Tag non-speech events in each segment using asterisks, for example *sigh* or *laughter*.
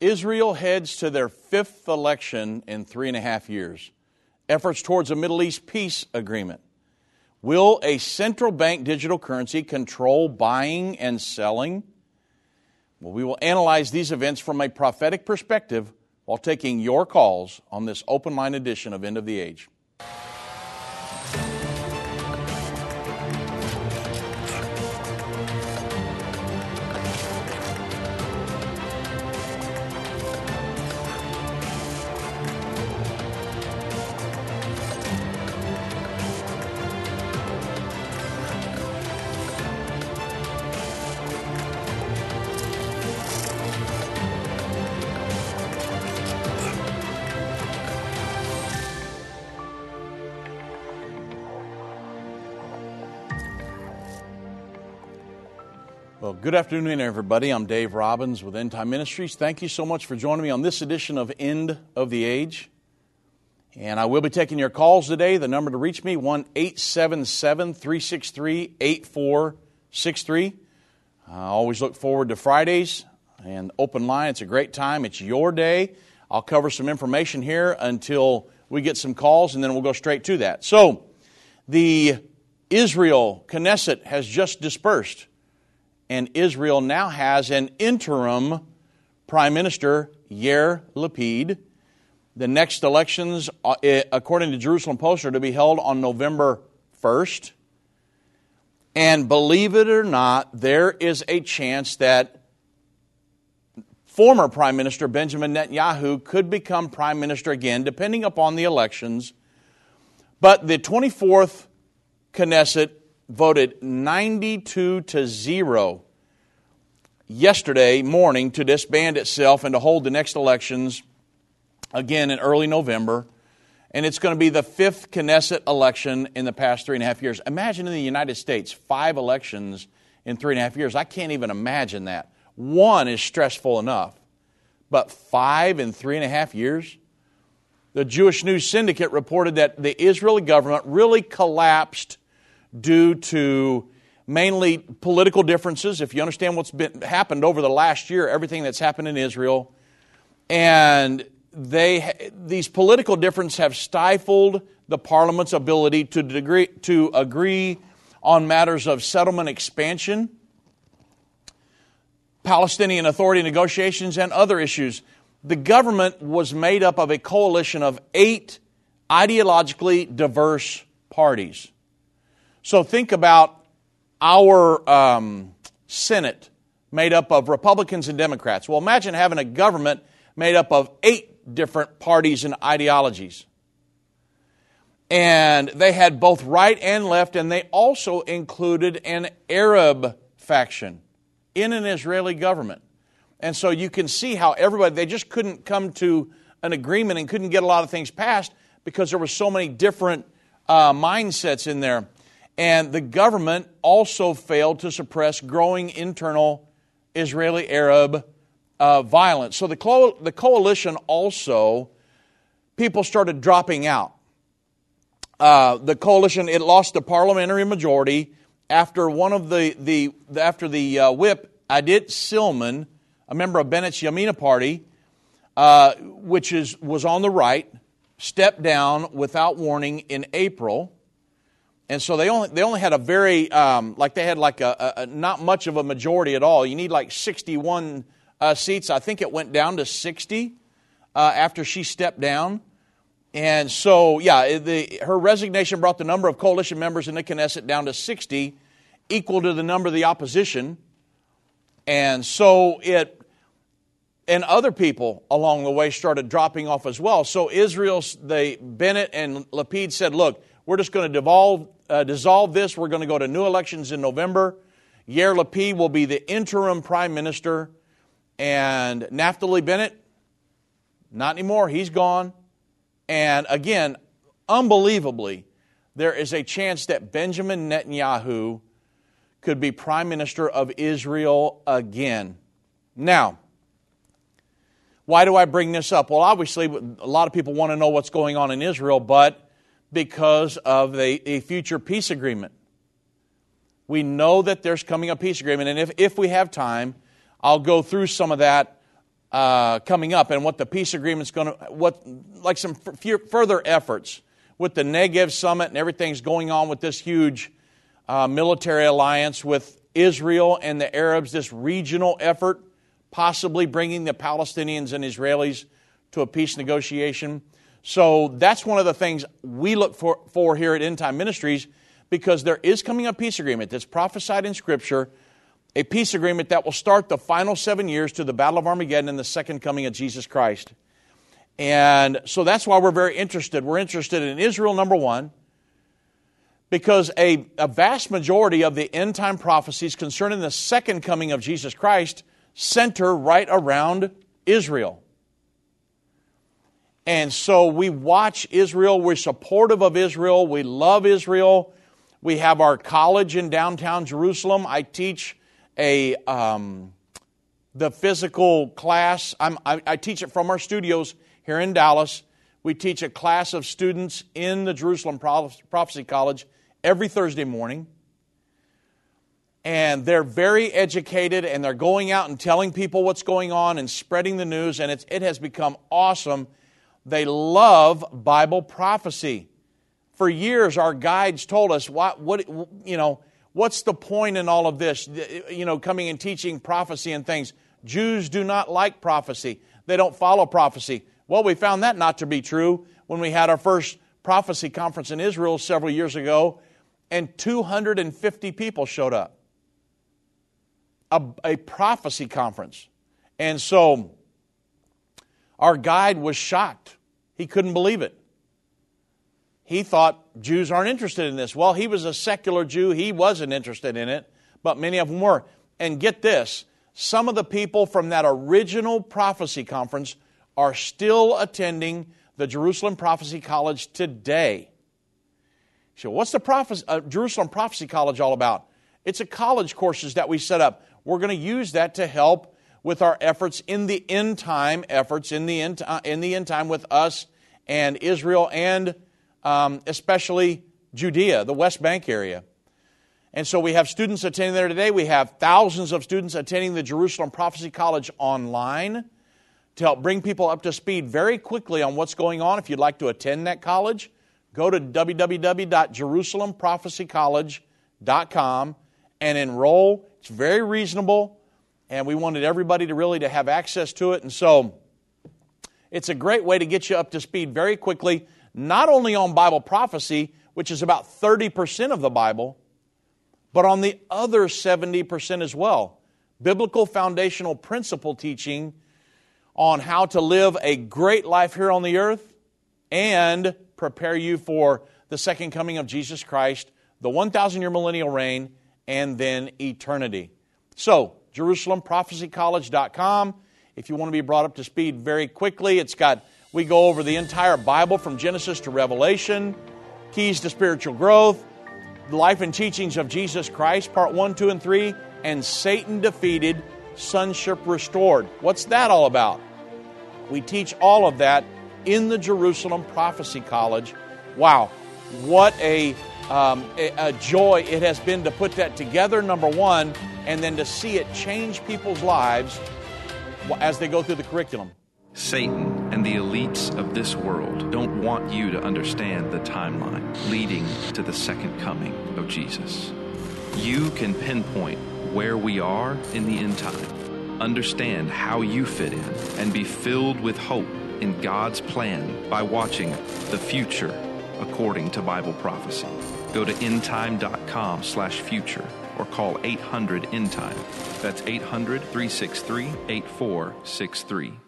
Israel heads to their fifth election in three and a half years. Efforts towards a Middle East peace agreement. Will a central bank digital currency control buying and selling? Well, we will analyze these events from a prophetic perspective while taking your calls on this open line edition of End of the Age. Good afternoon, everybody. I'm Dave Robbins with End Time Ministries. Thank you so much for joining me on this edition of End of the Age. And I will be taking your calls today. The number to reach me, 1 877 363 8463. I always look forward to Fridays and open line. It's a great time. It's your day. I'll cover some information here until we get some calls, and then we'll go straight to that. So, the Israel Knesset has just dispersed and Israel now has an interim prime minister, Yair Lapid. The next elections, uh, according to Jerusalem Post, are to be held on November 1st. And believe it or not, there is a chance that former Prime Minister Benjamin Netanyahu could become Prime Minister again, depending upon the elections. But the 24th Knesset voted 92 to 0 yesterday morning to disband itself and to hold the next elections again in early November. And it's going to be the fifth Knesset election in the past three and a half years. Imagine in the United States, five elections in three and a half years. I can't even imagine that. One is stressful enough, but five in three and a half years? The Jewish News Syndicate reported that the Israeli government really collapsed due to mainly political differences. If you understand what's been happened over the last year, everything that's happened in Israel, and they these political differences have stifled the parliament's ability to degree, to agree on matters of settlement expansion, Palestinian Authority negotiations, and other issues. The government was made up of a coalition of eight ideologically diverse parties. So think about our um, Senate made up of Republicans and Democrats. Well, imagine having a government made up of eight different parties and ideologies. And they had both right and left, and they also included an Arab faction in an Israeli government. And so you can see how everybody, they just couldn't come to an agreement and couldn't get a lot of things passed because there were so many different uh, mindsets in there. And the government also failed to suppress growing internal Israeli Arab uh, violence. So the, co- the coalition also, people started dropping out. Uh, the coalition, it lost the parliamentary majority after one of the, the after the uh, whip, Idit Silman, a member of Bennett's Yamina party, uh, which is, was on the right, stepped down without warning in April. And so they only, they only had a very, um, like they had like a, a, not much of a majority at all. You need like 61 uh, seats. I think it went down to 60 uh, after she stepped down. And so, yeah, the, her resignation brought the number of coalition members in the Knesset down to 60, equal to the number of the opposition. And so it, and other people along the way started dropping off as well. So Israel, the Bennett and Lapid said, look, we're just going to devolve, uh, dissolve this. We're going to go to new elections in November. Yair Lapid will be the interim prime minister. And Naftali Bennett, not anymore. He's gone. And again, unbelievably, there is a chance that Benjamin Netanyahu could be prime minister of Israel again. Now, why do I bring this up? Well, obviously, a lot of people want to know what's going on in Israel, but because of a, future peace agreement. We know that there's coming a peace agreement, and if, if we have time, I'll go through some of that uh, coming up and what the peace agreement's going to, what, like some f- further efforts with the Negev summit and everything's going on with this huge uh, military alliance with Israel and the Arabs, this regional effort, possibly bringing the Palestinians and Israelis to a peace negotiation. So that's one of the things we look for, for here at End Time Ministries because there is coming a peace agreement that's prophesied in Scripture, a peace agreement that will start the final seven years to the Battle of Armageddon and the second coming of Jesus Christ. And so that's why we're very interested. We're interested in Israel, number one, because a, a vast majority of the end time prophecies concerning the second coming of Jesus Christ center right around Israel. And so we watch Israel, we're supportive of Israel, we love Israel. We have our college in downtown Jerusalem. I teach a um, the physical class. I, I teach it from our studios here in Dallas. We teach a class of students in the Jerusalem Prophecy College every Thursday morning. And they're very educated and they're going out and telling people what's going on and spreading the news, and it has become awesome they love Bible prophecy. For years, our guides told us what, what you know, what's the point in all of this? You know, coming and teaching prophecy and things. Jews do not like prophecy. They don't follow prophecy. Well, we found that not to be true when we had our first prophecy conference in Israel several years ago, and 250 people showed up. A, a prophecy conference. And so our guide was shocked he couldn't believe it. He thought Jews aren't interested in this. Well, he was a secular Jew. He wasn't interested in it, but many of them were. And get this some of the people from that original prophecy conference are still attending the Jerusalem Prophecy College today. So, what's the prophecy, uh, Jerusalem Prophecy College all about? It's a college courses that we set up. We're going to use that to help with our efforts in the end time efforts in the end, in the end time with us and Israel and um, especially Judea, the West Bank area. And so we have students attending there today. We have thousands of students attending the Jerusalem Prophecy College online to help bring people up to speed very quickly on what's going on. If you'd like to attend that college, go to www.jerusalemprophecycollege.com and enroll. It's very reasonable and we wanted everybody to really to have access to it. And so it's a great way to get you up to speed very quickly, not only on Bible prophecy, which is about 30% of the Bible, but on the other 70% as well. Biblical foundational principle teaching on how to live a great life here on the earth and prepare you for the second coming of Jesus Christ, the 1,000 year millennial reign, and then eternity. So, JerusalemProphecyCollege.com. If you want to be brought up to speed very quickly, it's got, we go over the entire Bible from Genesis to Revelation, keys to spiritual growth, the life and teachings of Jesus Christ, part 1, 2, and 3, and Satan defeated, sonship restored. What's that all about? We teach all of that in the Jerusalem Prophecy College. Wow, what a, um, a, a joy it has been to put that together, number one, and then to see it change people's lives as they go through the curriculum. Satan and the elites of this world don't want you to understand the timeline leading to the second coming of Jesus. You can pinpoint where we are in the end time, understand how you fit in, and be filled with hope in God's plan by watching the future according to Bible prophecy. Go to endtime.com slash future or call 800 End Time. That's 800 363 8463.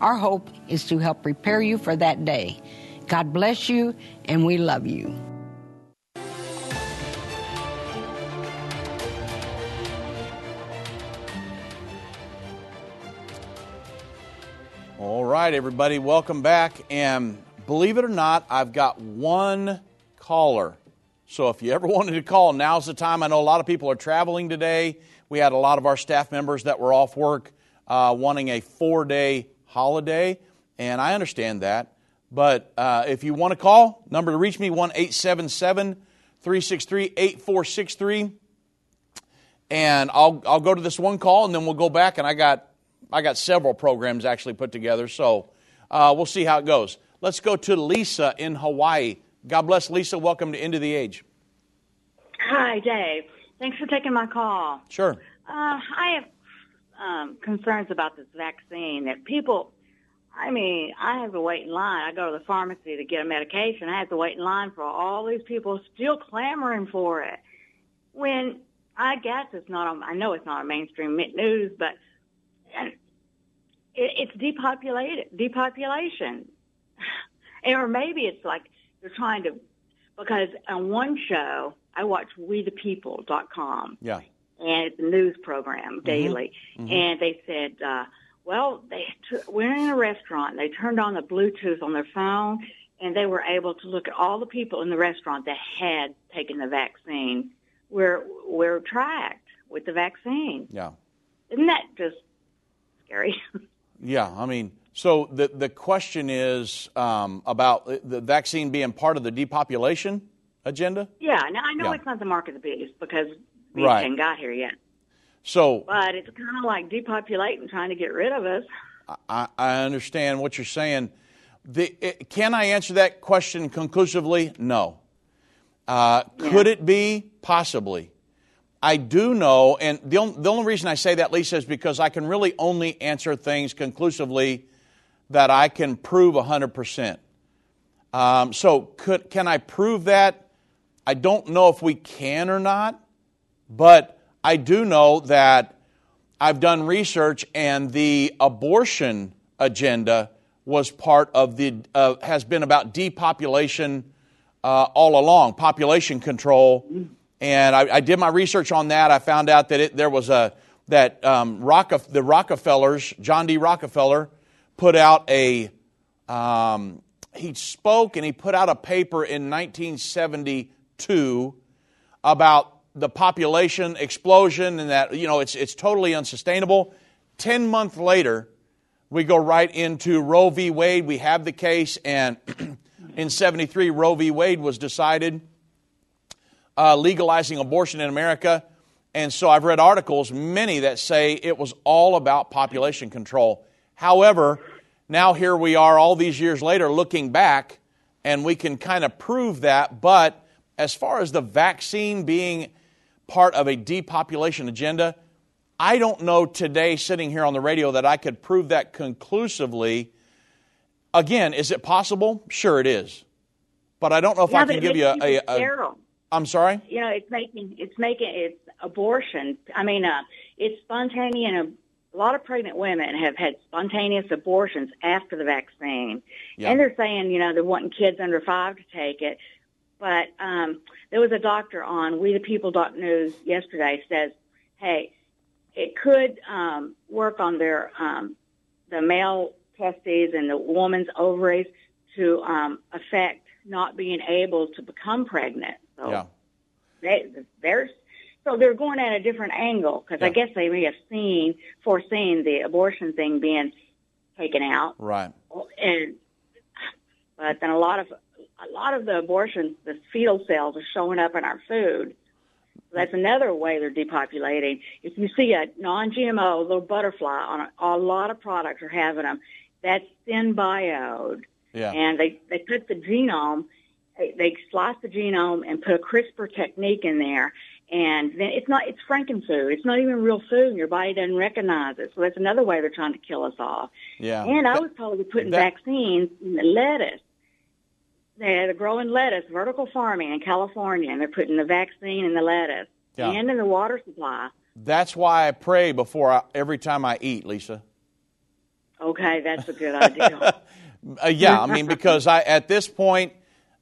Our hope is to help prepare you for that day. God bless you, and we love you. All right, everybody, welcome back. And believe it or not, I've got one caller. So if you ever *laughs* wanted to call, now's the time. I know a lot of people are traveling today. We had a lot of our staff members that were off work uh, wanting a four day holiday, and I understand that. But uh, if you want to call, number to reach me, 1 877 363 8463. And I'll, I'll go to this one call, and then we'll go back, and I got I got several programs actually put together, so uh, we'll see how it goes. Let's go to Lisa in Hawaii. God bless Lisa. Welcome to End of the Age. Hi, Dave. Thanks for taking my call. Sure. Uh, I have um, concerns about this vaccine that people. I mean, I have to wait in line. I go to the pharmacy to get a medication. I have to wait in line for all these people still clamoring for it. When I guess it's not on. I know it's not on mainstream news, but it, it's depopulated, depopulation, *sighs* or maybe it's like they're trying to. Because on one show, I watch WeThePeople.com. Yeah. And it's a news program daily, Mm-hmm. and they said, uh, well, they t- went in a restaurant. They turned on the Bluetooth on their phone, and they were able to look at all the people in the restaurant that had taken the vaccine. We're we're tracked with the vaccine. Yeah. Isn't that just scary? *laughs* Yeah. I mean, so the, the question is um, about the vaccine being part of the depopulation agenda? yeah. Now I know Yeah. it's not the mark of the beast because we Right. hadn't got here yet, So but it's kind of like depopulating, trying to get rid of us. I, I understand what you're saying. The, it, can I answer that question conclusively? No. Uh, Could it be? Possibly. I do know, and the, on, the only reason I say that, Lisa, is because I can really only answer things conclusively that I can prove 100%. Um, so, could, can I prove that? I don't know if we can or not, but I do know that I've done research, and the abortion agenda was part of the uh, has been about depopulation uh, all along, population control. And I, I did my research on that. I found out that it, there was a that um, Rocke, the Rockefellers, John D. Rockefeller, put out a um, he spoke and he put out a paper in 1972 about the population explosion and that you know it's it's totally unsustainable. Ten months later, we go right into Roe v. Wade. We have the case, and *clears throat* in '73, Roe v. Wade was decided, uh, legalizing abortion in America. And so I've read articles, many that say it was all about population control. However, now here we are, all these years later, looking back, and we can kind of prove that. But as far as the vaccine being part of a depopulation agenda, I don't know today, sitting here on the radio, that I could prove that conclusively. Again, is it possible? Sure, it is. But I don't know if I can give you a. a, people a sterile. I'm sorry? you know, it's making it's making it's abortion. I mean, uh, it's spontaneous. A lot of pregnant women have had spontaneous abortions after the vaccine, Yeah. and they're saying, you know, they're wanting kids under five to take it. But um, there was a doctor on We the People dot News yesterday says, hey, it could um, work on their um, the male testes and the woman's ovaries to um, affect not being able to become pregnant. So Yeah. they, there's so they're going at a different angle because I guess they may have seen foreseen the abortion thing being taken out, Right. and but then a lot of a lot of the abortions, the fetal cells are showing up in our food. That's another way they're depopulating. If you see a non-GMO little butterfly on a, a lot of products are having them. That's synbiote. Yeah. And they, they put the genome, they, they slice the genome and put a CRISPR technique in there. And then it's not, it's frankenfood. It's not even real food and your body doesn't recognize it. So that's another way they're trying to kill us off. Yeah. And I was told they're putting that- vaccines in the lettuce. They're growing lettuce, vertical farming in California, and they're putting the vaccine in the lettuce Yeah. and in the water supply. That's why I pray before I, every time I eat, Lisa. Okay, that's a good *laughs* idea. Uh, yeah, I mean because I at this point,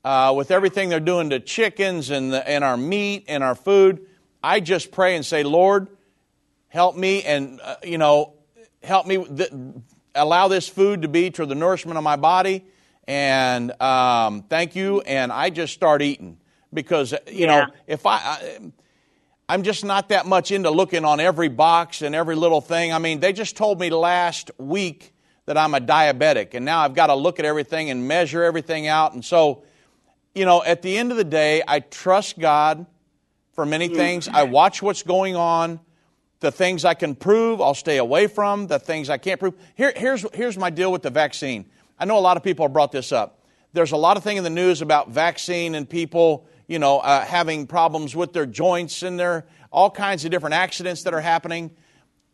uh, with everything they're doing to chickens and the, and our meat and our food, I just pray and say, Lord, help me and uh, you know help me th- allow this food to be to the nourishment of my body, and um, thank you. And I just start eating because you Yeah. know if I, I I'm just not that much into looking on every box and every little thing. I mean, they just told me last week that I'm a diabetic, and now I've got to look at everything and measure everything out. And so, you know, at the end of the day, I trust God for many things. I watch what's going on. The things I can prove, I'll stay away from. The things I can't prove. Here, here's, here's my deal with the vaccine. I know a lot of people have brought this up. There's a lot of thing in the news about vaccine and people, you know, uh, having problems with their joints and their all kinds of different accidents that are happening.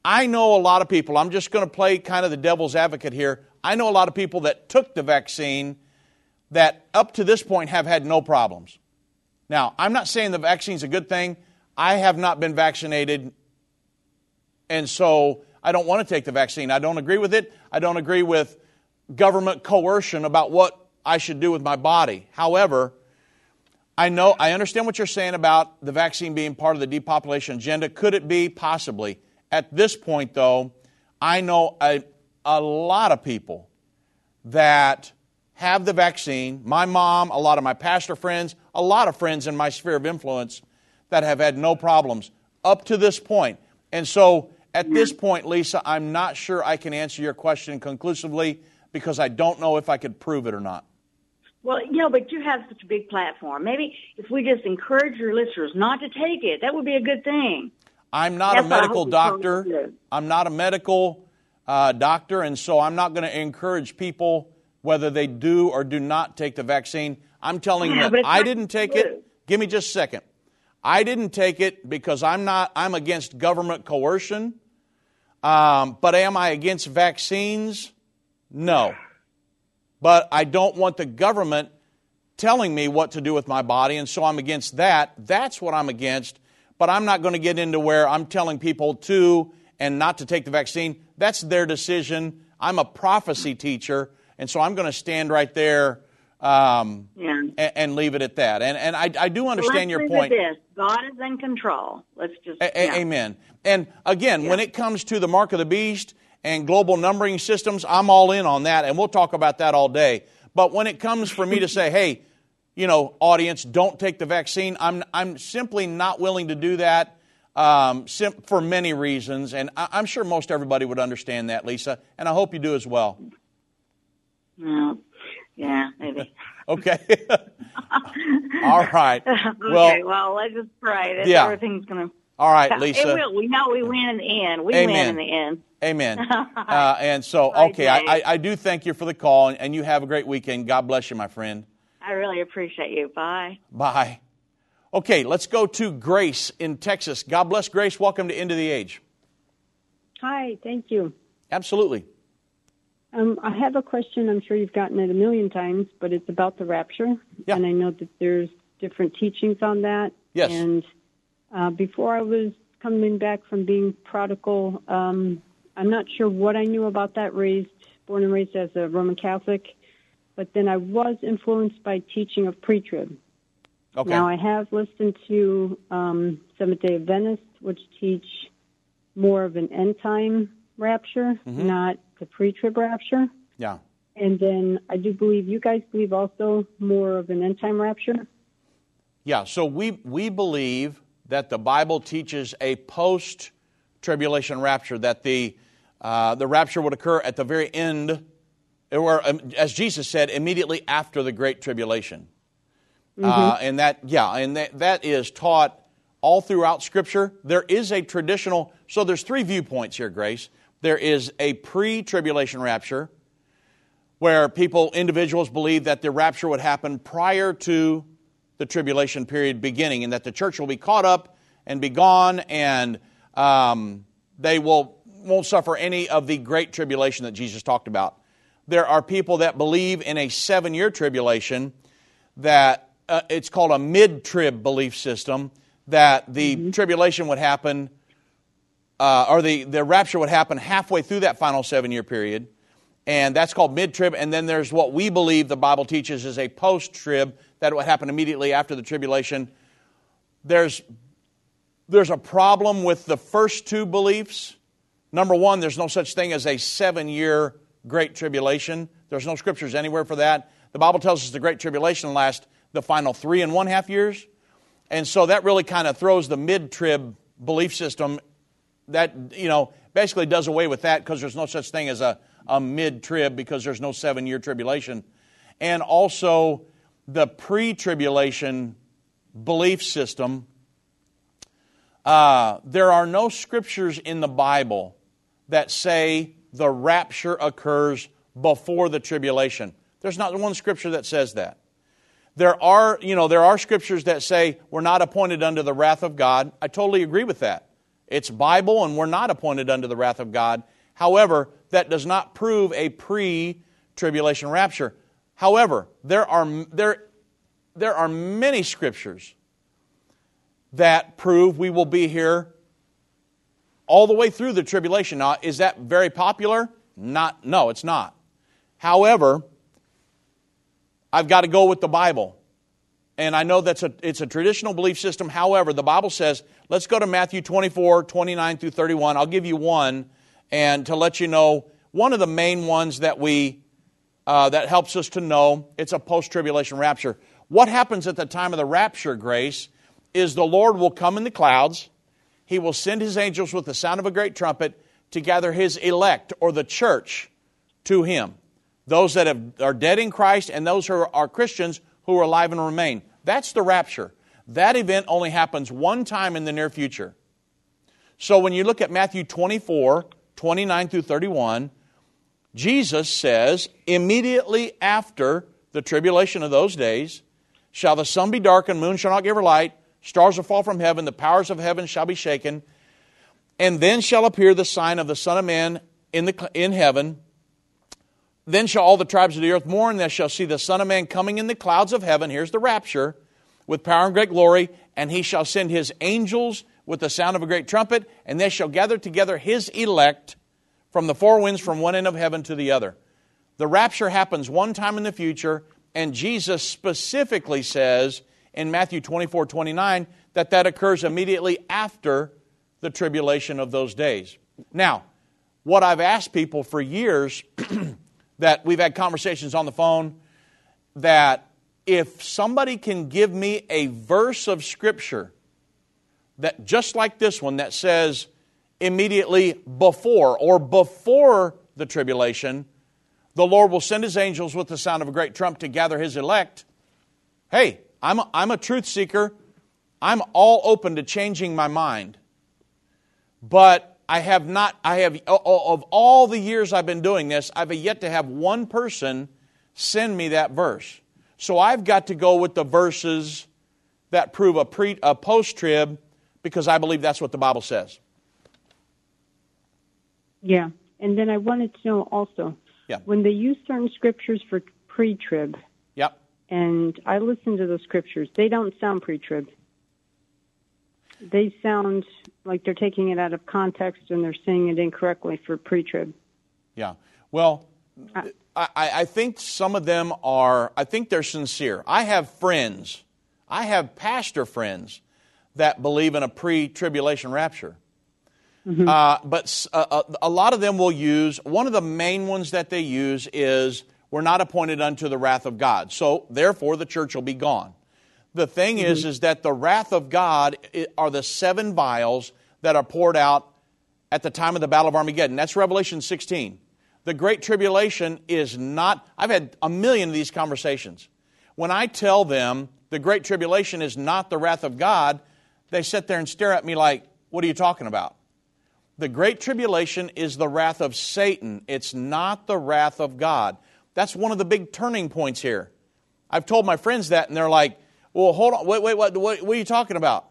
I know a lot of people, I'm just going to play kind of the devil's advocate here. I know a lot of people that took the vaccine that up to this point have had no problems. Now, I'm not saying the vaccine's a good thing. I have not been vaccinated, and so I don't want to take the vaccine. I don't agree with it. I don't agree with government coercion about what I should do with my body. However, I know I understand what you're saying about the vaccine being part of the depopulation agenda. Could it be? Possibly. At this point, though, I know a, a lot of people that have the vaccine. My mom, a lot of my pastor friends, a lot of friends in my sphere of influence that have had no problems up to this point. And so at this point, Lisa, I'm not sure I can answer your question conclusively because I don't know if I could prove it or not. well, you know, but you have such a big platform. Maybe if we just encourage your listeners not to take it, that would be a good thing. I'm not That's a medical doctor. I'm not a medical uh, doctor, and so I'm not going to encourage people whether they do or do not take the vaccine. I'm telling Yeah, you I didn't take true. it. Give me just a second. I didn't take it because I'm not. I'm against government coercion. Um, but am I against vaccines? No. But I don't want the government telling me what to do with my body, and so I'm against that. That's what I'm against. But I'm not going to get into where I'm telling people to and not to take the vaccine. That's their decision. I'm a prophecy teacher, and so I'm going to stand right there um, Yeah. and, and leave it at that. And, and I, I do understand your point. This God is in control. Let's just A- yeah. Amen. And again, when it comes to the mark of the beast and global numbering systems, I'm all in on that, and we'll talk about that all day. But when it comes for me to say, hey, you know, audience, don't take the vaccine, I'm, I'm simply not willing to do that um, sim- for many reasons. And I- I'm sure most everybody would understand that, Lisa, and I hope you do as well. No. Yeah, maybe. *laughs* Okay? *laughs* all right. *laughs* okay, Well, well, let's just pray that Yeah. everything's going to. all right, Lisa. It will. We know we win in the end. We Amen. win in the end. Amen. *laughs* Uh, and so, okay, I, I, I do thank you for the call, and, and you have a great weekend. God bless you, my friend. I really appreciate you. Bye. Bye. Okay, let's go to Grace in Texas. God bless Grace. Welcome to End of the Age. Hi, thank you. Absolutely. Um, I have a question. I'm sure you've gotten it a million times, but it's about the rapture. Yeah. And I know that there's different teachings on that. Yes. And uh, before I was coming back from being prodigal, um, I'm not sure what I knew about that. Raised, born and raised as a Roman Catholic, but then I was influenced by teaching of pre-trib. Okay. Now I have listened to um, Seventh Day Adventists, which teach more of an end time rapture, Mm-hmm. not the pre-trib rapture. yeah. And then I do believe you guys believe also more of an end time rapture. Yeah, so we, we believe that the Bible teaches a post tribulation rapture, that the, uh, the rapture would occur at the very end, or um, as Jesus said, immediately after the Great Tribulation. Uh, and that, yeah, and that, that is taught all throughout Scripture. There is a traditional, so there's three viewpoints here, Grace. There is a pre tribulation rapture, where people, individuals, believe that the rapture would happen prior to the tribulation period beginning, and that the church will be caught up and be gone, and um, they will won't suffer any of the great tribulation that Jesus talked about. There are people that believe in a seven year tribulation that uh, it's called a mid trib belief system that the mm-hmm. tribulation would happen uh, or the, the rapture would happen halfway through that final seven year period. And that's called mid trib. And then there's what we believe the Bible teaches is a post trib that would happen immediately after the tribulation. There's, there's a problem with the first two beliefs Number one, there's no such thing as a seven year great tribulation. There's no scriptures anywhere for that. The Bible tells us the great tribulation lasts the final three and one half years. And so that really kind of throws the mid trib belief system that, you know, basically does away with that because there's no such thing as a, a mid trib because there's no seven year tribulation. And also the pre tribulation belief system. Uh, there are no scriptures in the Bible that say the rapture occurs before the tribulation. There's not one scripture that says that. There are, you know, there are scriptures that say we're not appointed unto the wrath of God. I totally agree with that. It's Bible and we're not appointed unto the wrath of God. However, that does not prove a pre-tribulation rapture. However, there are there there are many scriptures that prove we will be here all the way through the tribulation. Now, is that very popular? Not, no, it's not. However, I've got to go with the Bible. And I know that's a, it's a traditional belief system. However, the Bible says, let's go to Matthew 24, 29 through 31. I'll give you one and to let you know one of the main ones that we, uh, that helps us to know it's a post tribulation rapture. What happens at the time of the rapture, Grace, is the Lord will come in the clouds he will send his angels with the sound of a great trumpet to gather his elect or the church to him. Those that have, are dead in Christ and those who are, Christians who are alive and remain. That's the rapture. That event only happens one time in the near future. So when you look at Matthew 24, 29 through 31, Jesus says, immediately after the tribulation of those days, shall the sun be darkened, moon shall not give her light, Stars will fall from heaven, the powers of heaven shall be shaken. And then shall appear the sign of the Son of Man in, the, in heaven. Then shall all the tribes of the earth mourn, they shall see the Son of Man coming in the clouds of heaven. Here's the rapture with power and great glory. And he shall send his angels with the sound of a great trumpet, and they shall gather together his elect from the four winds from one end of heaven to the other. The rapture happens one time in the future, and Jesus specifically says in Matthew 24 29 that that occurs immediately after the tribulation of those days. Now, what I've asked people for years *clears throat* that we've had conversations on the phone that if somebody can give me a verse of scripture that just like this one that says immediately before or before the tribulation the Lord will send his angels with the sound of a great trump to gather his elect. Hey, I'm a, I'm a truth seeker. I'm all open to changing my mind. But I have not, I have, of all the years I've been doing this, I've yet to have one person send me that verse. So I've got to go with the verses that prove a, pre, a post trib because I believe that's what the Bible says. Yeah. And then I wanted to know also yeah. when they use certain scriptures for pre trib, and I listen to those scriptures. They don't sound pre-trib. They sound like they're taking it out of context and they're saying it incorrectly for pre-trib. Yeah. Well, I, I, I think some of them are. I think they're sincere. I have friends. I have pastor friends that believe in a pre-tribulation rapture. Mm-hmm. Uh, but uh, uh, a, lot of them will use one of the main ones that they use is were not appointed unto the wrath of God. So, therefore, the church will be gone. The thing mm-hmm. is, is that the wrath of God are the seven vials that are poured out at the time of the Battle of Armageddon. That's Revelation 16. The Great Tribulation is not, I've had a million of these conversations. When I tell them the Great Tribulation is not the wrath of God, they sit there and stare at me like, What are you talking about? The Great Tribulation is the wrath of Satan, it's not the wrath of God. That's one of the big turning points here. I've told my friends that, and they're like, Well, hold on, wait, wait, what, what, what are you talking about?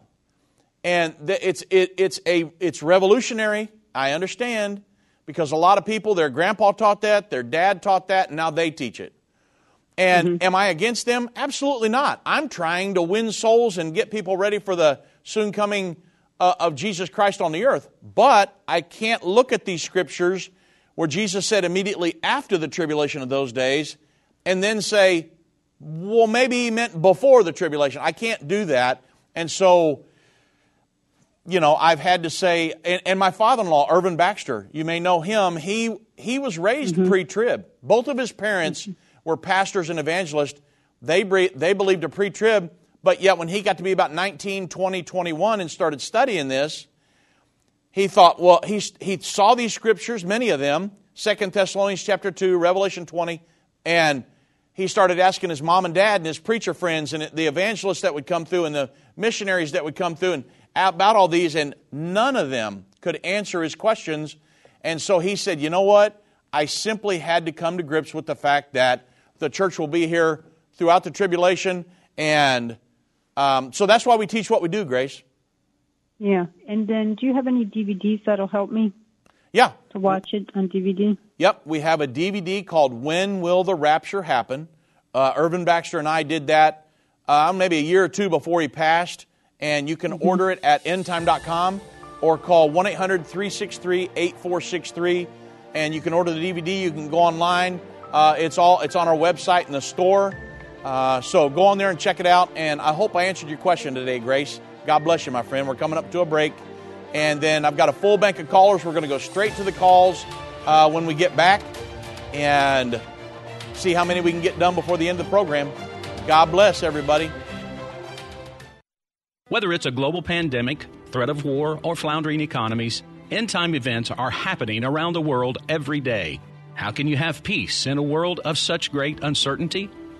And it's, it, it's, a, it's revolutionary, I understand, because a lot of people, their grandpa taught that, their dad taught that, and now they teach it. And mm-hmm. am I against them? Absolutely not. I'm trying to win souls and get people ready for the soon coming uh, of Jesus Christ on the earth. But I can't look at these scriptures where Jesus said immediately after the tribulation of those days and then say, well, maybe he meant before the tribulation. I can't do that. And so, you know, I've had to say, and, and my father in law, Irvin Baxter, you may know him, he, he was raised mm-hmm. pre trib. Both of his parents were pastors and evangelists. They, they believed a pre trib, but yet when he got to be about 19, 20, 21 and started studying this, he thought, well, he, he saw these scriptures, many of them, Second Thessalonians chapter 2, Revelation 20, and he started asking his mom and dad and his preacher friends and the evangelists that would come through and the missionaries that would come through and about all these, and none of them could answer his questions. And so he said, you know what? I simply had to come to grips with the fact that the church will be here throughout the tribulation. And um, so that's why we teach what we do, Grace. Yeah. And then do you have any DVDs that'll help me? Yeah. To watch it on DVD? Yep. We have a DVD called When Will the Rapture Happen? Uh, Irvin Baxter and I did that uh, maybe a year or two before he passed. And you can mm-hmm. order it at endtime.com or call 1 800 363 8463. And you can order the DVD. You can go online uh, it's all it's on our website in the store. Uh, so go on there and check it out. And I hope I answered your question today, Grace. God bless you, my friend. We're coming up to a break, and then I've got a full bank of callers. We're going to go straight to the calls uh, when we get back, and see how many we can get done before the end of the program. God bless everybody. Whether it's a global pandemic, threat of war, or floundering economies, end time events are happening around the world every day. How can you have peace in a world of such great uncertainty?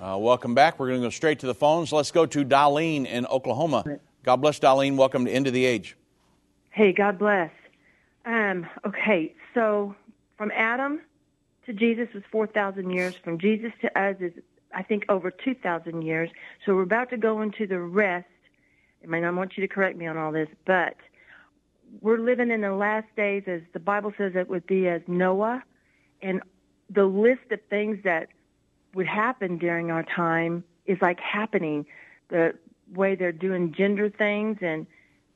Uh, welcome back. We're going to go straight to the phones. Let's go to Darlene in Oklahoma. God bless Darlene. Welcome to End of the Age. Hey, God bless. Um, okay, so from Adam to Jesus was 4,000 years. From Jesus to us is, I think, over 2,000 years. So we're about to go into the rest. I mean, I want you to correct me on all this, but we're living in the last days as the Bible says it would be as Noah. And the list of things that would happen during our time is like happening. The way they're doing gender things and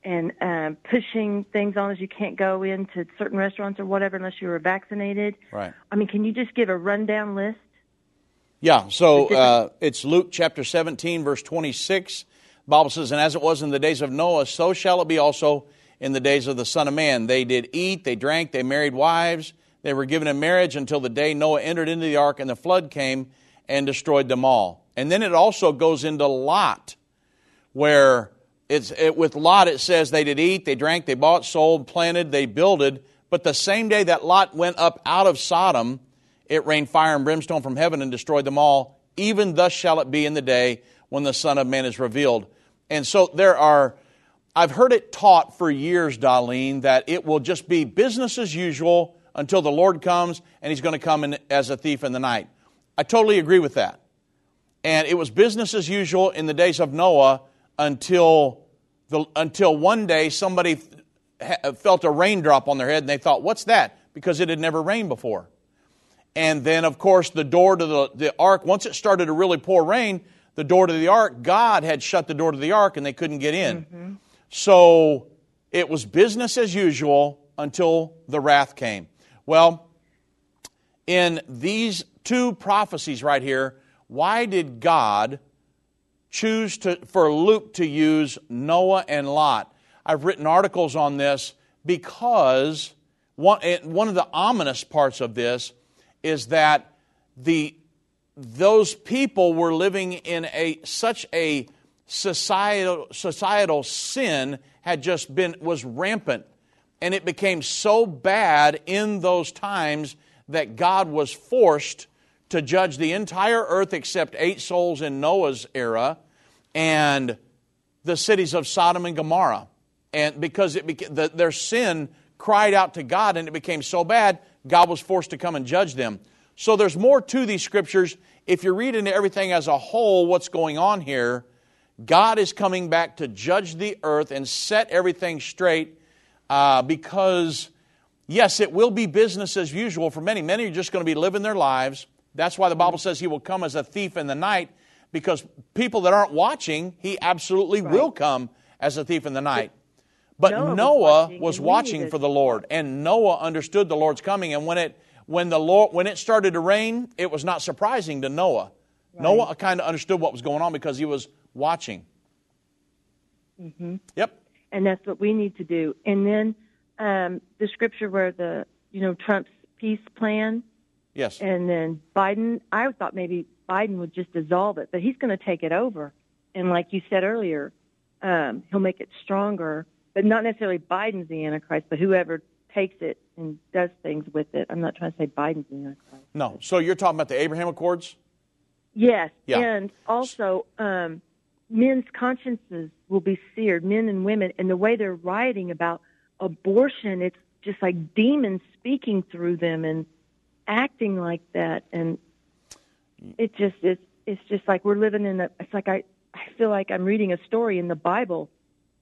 and um, pushing things on us. You can't go into certain restaurants or whatever unless you were vaccinated. Right. I mean, can you just give a rundown list? Yeah, so uh, it's Luke chapter 17, verse 26. Bible says, And as it was in the days of Noah, so shall it be also in the days of the Son of Man. They did eat, they drank, they married wives, they were given in marriage until the day Noah entered into the ark and the flood came and destroyed them all. And then it also goes into Lot, where it's, it, with Lot it says they did eat, they drank, they bought, sold, planted, they builded. But the same day that Lot went up out of Sodom, it rained fire and brimstone from heaven and destroyed them all. Even thus shall it be in the day when the Son of Man is revealed. And so there are, I've heard it taught for years, Darlene, that it will just be business as usual until the Lord comes and he's going to come in as a thief in the night. I totally agree with that. And it was business as usual in the days of Noah until, the, until one day somebody felt a raindrop on their head and they thought, what's that? Because it had never rained before. And then, of course, the door to the, the ark, once it started to really pour rain, the door to the ark, God had shut the door to the ark and they couldn't get in. Mm-hmm. So it was business as usual until the wrath came. Well, in these two prophecies right here, why did God choose to, for Luke to use Noah and Lot? I've written articles on this because one, eh, one of the ominous parts of this is that the those people were living in a such a societal societal sin had just been was rampant and it became so bad in those times that God was forced to judge the entire earth except eight souls in Noah's era and the cities of Sodom and Gomorrah and because it beca- the, their sin cried out to God and it became so bad God was forced to come and judge them. So there's more to these scriptures. If you're reading everything as a whole, what's going on here, God is coming back to judge the earth and set everything straight uh, because, yes, it will be business as usual for many. Many are just going to be living their lives. That's why the Bible says he will come as a thief in the night because people that aren't watching, he absolutely right. will come as a thief in the night. But Noah, Noah was watching, was watching for the Lord, and Noah understood the Lord's coming. And when it when the Lord when it started to rain, it was not surprising to Noah. Right. Noah kind of understood what was going on because he was watching. Mm-hmm. Yep. And that's what we need to do. And then um, the scripture where the you know Trump's peace plan. Yes. And then Biden, I thought maybe Biden would just dissolve it, but he's going to take it over. And like you said earlier, um, he'll make it stronger but not necessarily Biden's the Antichrist, but whoever takes it and does things with it. I'm not trying to say Biden's the Antichrist. No. So you're talking about the Abraham Accords? Yes. Yeah. And also, um, men's consciences will be seared, men and women, and the way they're writing about abortion, it's just like demons speaking through them and acting like that. And it just is, it's just like we're living in a, it's like I, I feel like I'm reading a story in the Bible.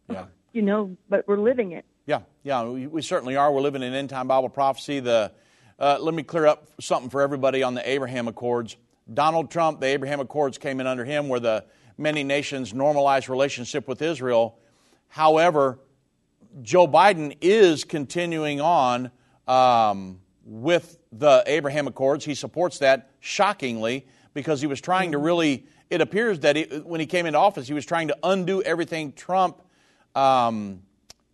Yeah you know, but we're living it. Yeah, yeah, we, we certainly are. We're living in end time Bible prophecy. The uh, let me clear up something for everybody on the Abraham Accords. Donald Trump, the Abraham Accords came in under him, where the many nations normalized relationship with Israel. However, Joe Biden is continuing on um, with the Abraham Accords. He supports that shockingly because he was trying to really. It appears that he, when he came into office, he was trying to undo everything Trump um,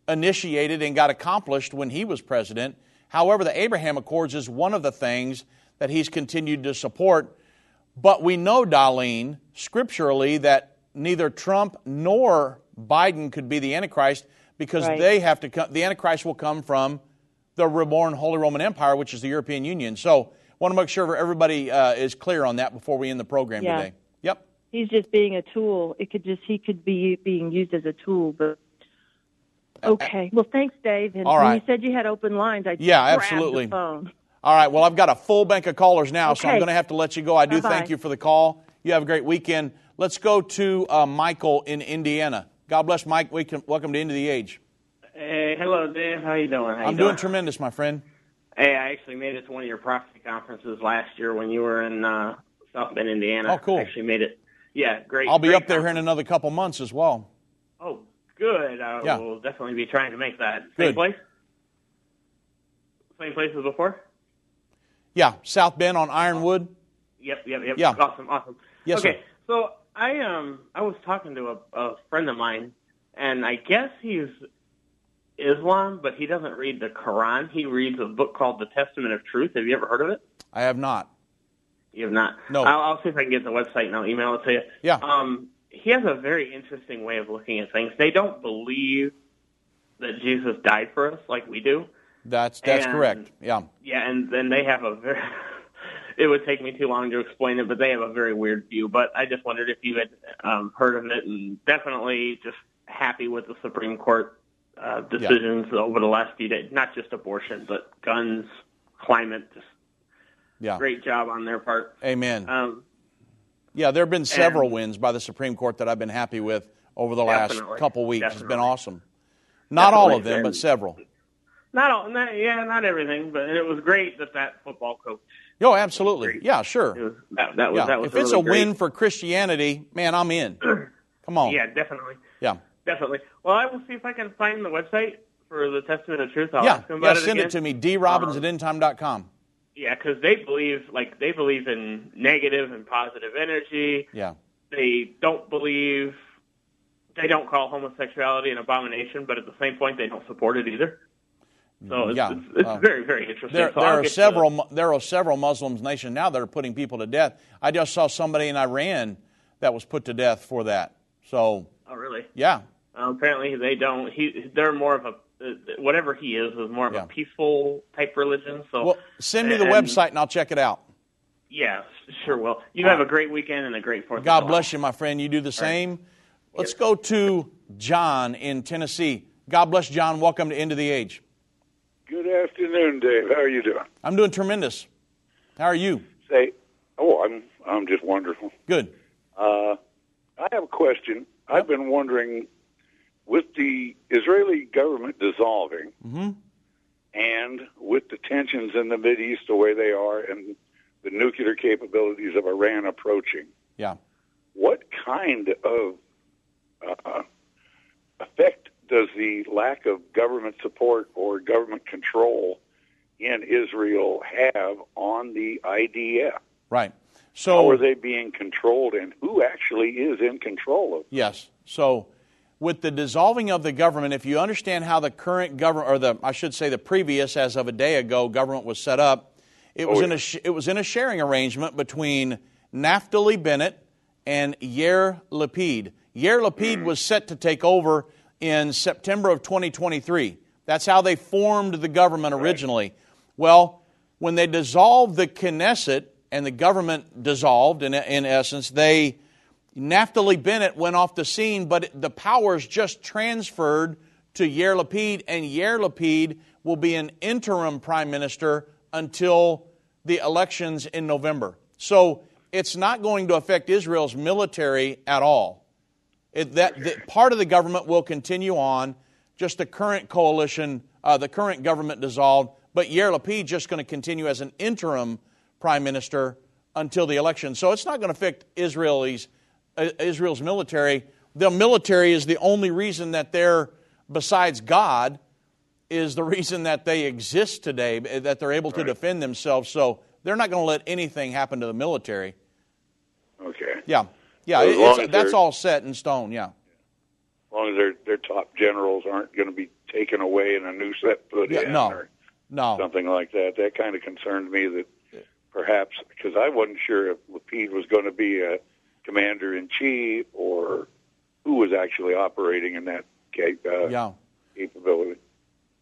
initiated and got accomplished when he was president. However, the Abraham Accords is one of the things that he's continued to support. But we know, Darlene, scripturally, that neither Trump nor Biden could be the Antichrist because right. they have to come, the Antichrist will come from the reborn Holy Roman Empire, which is the European Union. So, want to make sure everybody uh, is clear on that before we end the program yeah. today. Yep. He's just being a tool. It could just he could be being used as a tool, but Okay. Well, thanks, Dave. And All right. when you said you had open lines, I yeah, absolutely. The phone. All right. Well, I've got a full bank of callers now, okay. so I'm going to have to let you go. I do Bye-bye. thank you for the call. You have a great weekend. Let's go to uh, Michael in Indiana. God bless Mike. Welcome to End of the Age. Hey, hello, Dave. How you doing? How I'm doing doing tremendous, my friend. Hey, I actually made it to one of your prophecy conferences last year when you were in uh, South Bend, Indiana. Oh, cool. I actually made it. Yeah, great. I'll be great up there here in another couple months as well. Oh, Good. I Yeah. will definitely be trying to make that. Good. Same place? Same place as before? Yeah, South Bend on Ironwood. Yep, yep, yep. Yeah. Awesome, awesome. Yes, okay, sir. so I um I was talking to a, a friend of mine, and I guess he's Islam, but he doesn't read the Quran. He reads a book called The Testament of Truth. Have you ever heard of it? I have not. You have not. No. I'll, I'll see if I can get the website and I'll email it to you. Yeah. Um, he has a very interesting way of looking at things. They don't believe that Jesus died for us like we do. That's that's And- correct. Yeah. Yeah, and then they have a very. It would take me too long to explain it, but they have a very weird view. But I just wondered if you had um, heard of it, and definitely just happy with the Supreme Court uh, decisions over the last few days. Not just abortion, but guns, climate. Just Yeah. great job on their part. Amen. Um, Yeah, there have been several wins by the Supreme Court that I've been happy with over the last Definitely. couple weeks. It's been awesome. Not all of Definitely. them, but several. not all, not, yeah, not everything, but it was great that that football coach. Oh, absolutely. Yeah, sure. was, that, that was Yeah. that was If it's really a win for Christianity, man, I'm in. *clears throat* Come on. Yeah, definitely. Yeah. Definitely. Well, I will see if I can find the website for the Testament of Truth. I'll Yeah. Yeah, it send again. it to me. drobbins Um, at endtime.com. Yeah, because they believe like they believe in negative and positive energy. Yeah. They don't believe. They don't call homosexuality an abomination, but at the same point, they don't support it either. So it's, Yeah. it's, it's Uh, very, very interesting. There, so there are to- several. mu- There are several Muslims nation now that are putting people to death. I just saw somebody in Iran that was put to death for that. So oh, really? yeah, apparently, they don't. He, they're more of a whatever he is is more of Yeah. a peaceful type religion. So well, send me the and- website and I'll check it out. Yeah, sure will. You have a great weekend and a great Fourth. God bless you, my friend. You do the same. Let's go to John in Tennessee. God bless John. Welcome to End of the Age. Good afternoon, Dave. How are you doing? I'm doing tremendous. How are you? Say, oh, I'm I'm just wonderful. Good. Uh, I have a question. I've been wondering, with the Israeli government dissolving, Mm-hmm. and with the tensions in the Mid East the way they are, and the nuclear capabilities of Iran approaching, Yeah. what kind of uh, effect does the lack of government support or government control in Israel have on the IDF? Right. How So are they being controlled, and who actually is in control of? Yes. So, with the dissolving of the government, if you understand how the current government, or the I should say the previous, as of a day ago, government was set up, it was Oh, in a it was in a sharing arrangement between Naftali Bennett and Yair Lapid. Yair Lapid mm. was set to take over in September of 2023. That's how they formed the government originally. Well, when they dissolved the Knesset and the government dissolved, in, in essence, they Naftali Bennett went off the scene, but the powers just transferred to Yair Lapid, and Yair Lapid will be an interim prime minister until the elections in November. So it's not going to affect Israel's military at all. It, that, that part of the government will continue on, just the current coalition, uh, the current government dissolved, but Yair Lapid just going to continue as an interim prime minister until the election. So it's not going to affect Israelis, uh, Israel's military. The military is the only reason that they're, besides God, is the *laughs* reason that they exist today, that they're able to defend themselves. So they're not going to let anything happen to the military. Okay, Yeah, yeah, So it- that's all set in stone. Yeah, as long as their their top generals aren't going to be taken away and a new set put yeah, in, no, or no, something like that. That kind of concerned me that perhaps because I wasn't sure if Lapid was going to be a commander in chief or who was actually operating in that uh, yeah. capability.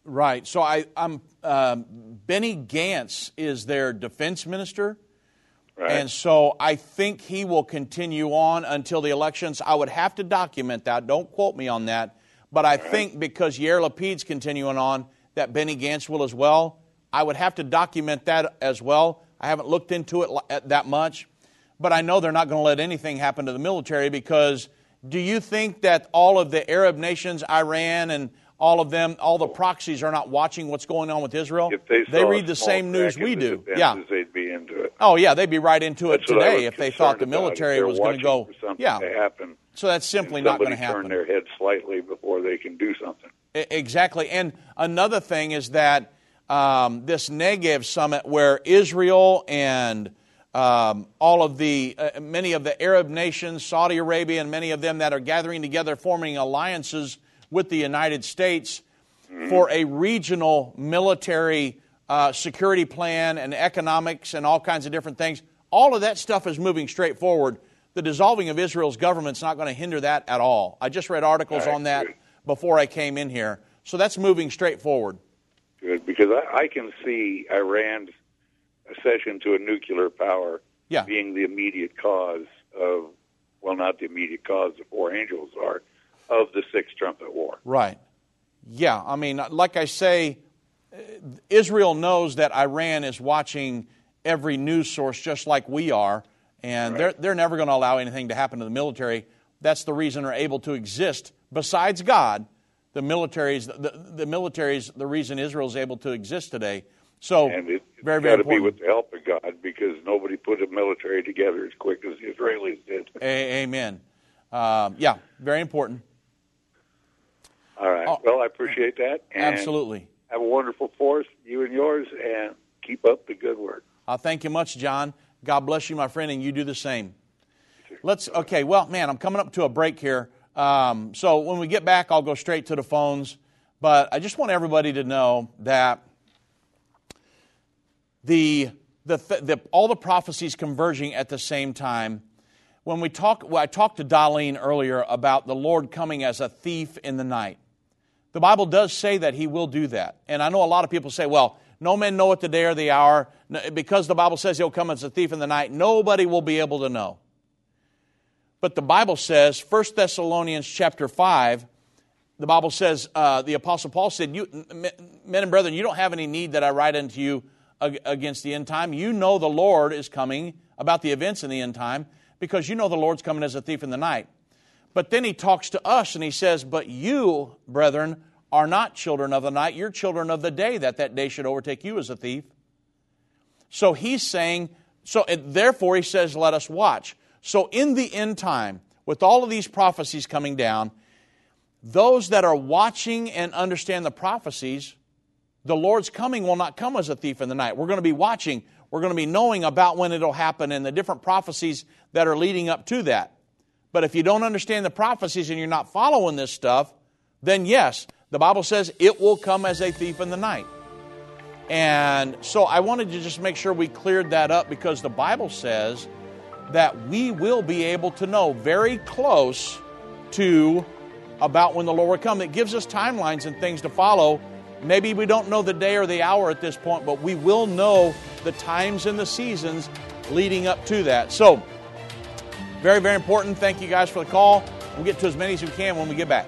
Right. So I, I'm um, Benny Gantz is their defense minister, Right. and so I think he will continue on until the elections. I would have to document that. Don't quote me on that, but I think because Yair Lapid's continuing on, that Benny Gantz will as well. I would have to document that as well. I haven't looked into it that much, but I know they're not going to let anything happen to the military because. Do you think that all of the Arab nations, Iran and all of them, all the proxies are not watching what's going on with Israel? if they, saw read the same news we do. Yeah. they'd be into it. Oh, yeah, they'd be right into it That's today if they thought the concerned about, if military was going to go. Yeah. to happen. So that's simply not going to happen. turn their head slightly before they can do something. Exactly. And another thing is that um, this Negev summit, where Israel and um, all of the uh, many of the Arab nations, Saudi Arabia, and many of them that are gathering together, forming alliances with the United States for a regional military uh, security plan and economics and all kinds of different things. All of that stuff is moving straight forward. The dissolving of Israel's government is not going to hinder that at all. I just read articles on that before I came in here. So that's moving straight forward. Good, because I, I can see Iran's accession to a nuclear power yeah. being the immediate cause of, well, not the immediate cause, the four angels are, of the Sixth Trumpet War. Right. Yeah, I mean, like I say, Israel knows that Iran is watching every news source just like we are, and right. they're, they're never going to allow anything to happen to the military. That's the reason they're able to exist. Besides God, the military is the, the military is the reason Israel is able to exist today. So and it, it's very, very got to be with the help of God because nobody put a military together as quick as the Israelis did. A- amen. Um, yeah, very important. All right. Oh, well, I appreciate that. absolutely. Have a wonderful fourth, you and yours, and keep up the good work. Uh, thank you much, John. God bless you, my friend, and you do the same. Let's. Okay. Well, man, I'm coming up to a break here. Um, so when we get back, I'll go straight to the phones. But I just want everybody to know that the, the, the all the prophecies converging at the same time. When we talk, well, I talked to Darlene earlier about the Lord coming as a thief in the night. The Bible does say that He will do that. And I know a lot of people say, well, no man knoweth the day or the hour. Because the Bible says He'll come as a thief in the night, nobody will be able to know. But the Bible says, 1 Thessalonians chapter 5, the Bible says, uh, the Apostle Paul said, Men and brethren, you don't have any need that I write unto you against the end time. You know the Lord is coming about the events in the end time because you know the Lord's coming as a thief in the night. But then he talks to us and he says, But you, brethren, are not children of the night, you're children of the day, that that day should overtake you as a thief. So he's saying, so therefore he says, Let us watch. So in the end time, with all of these prophecies coming down, those that are watching and understand the prophecies, the Lord's coming will not come as a thief in the night. We're going to be watching, we're going to be knowing about when it'll happen and the different prophecies that are leading up to that. But if you don't understand the prophecies and you're not following this stuff, then yes, the Bible says it will come as a thief in the night. And so I wanted to just make sure we cleared that up because the Bible says that we will be able to know very close to about when the Lord will come. It gives us timelines and things to follow. Maybe we don't know the day or the hour at this point, but we will know the times and the seasons leading up to that. So, very, very important. Thank you guys for the call. We'll get to as many as we can when we get back.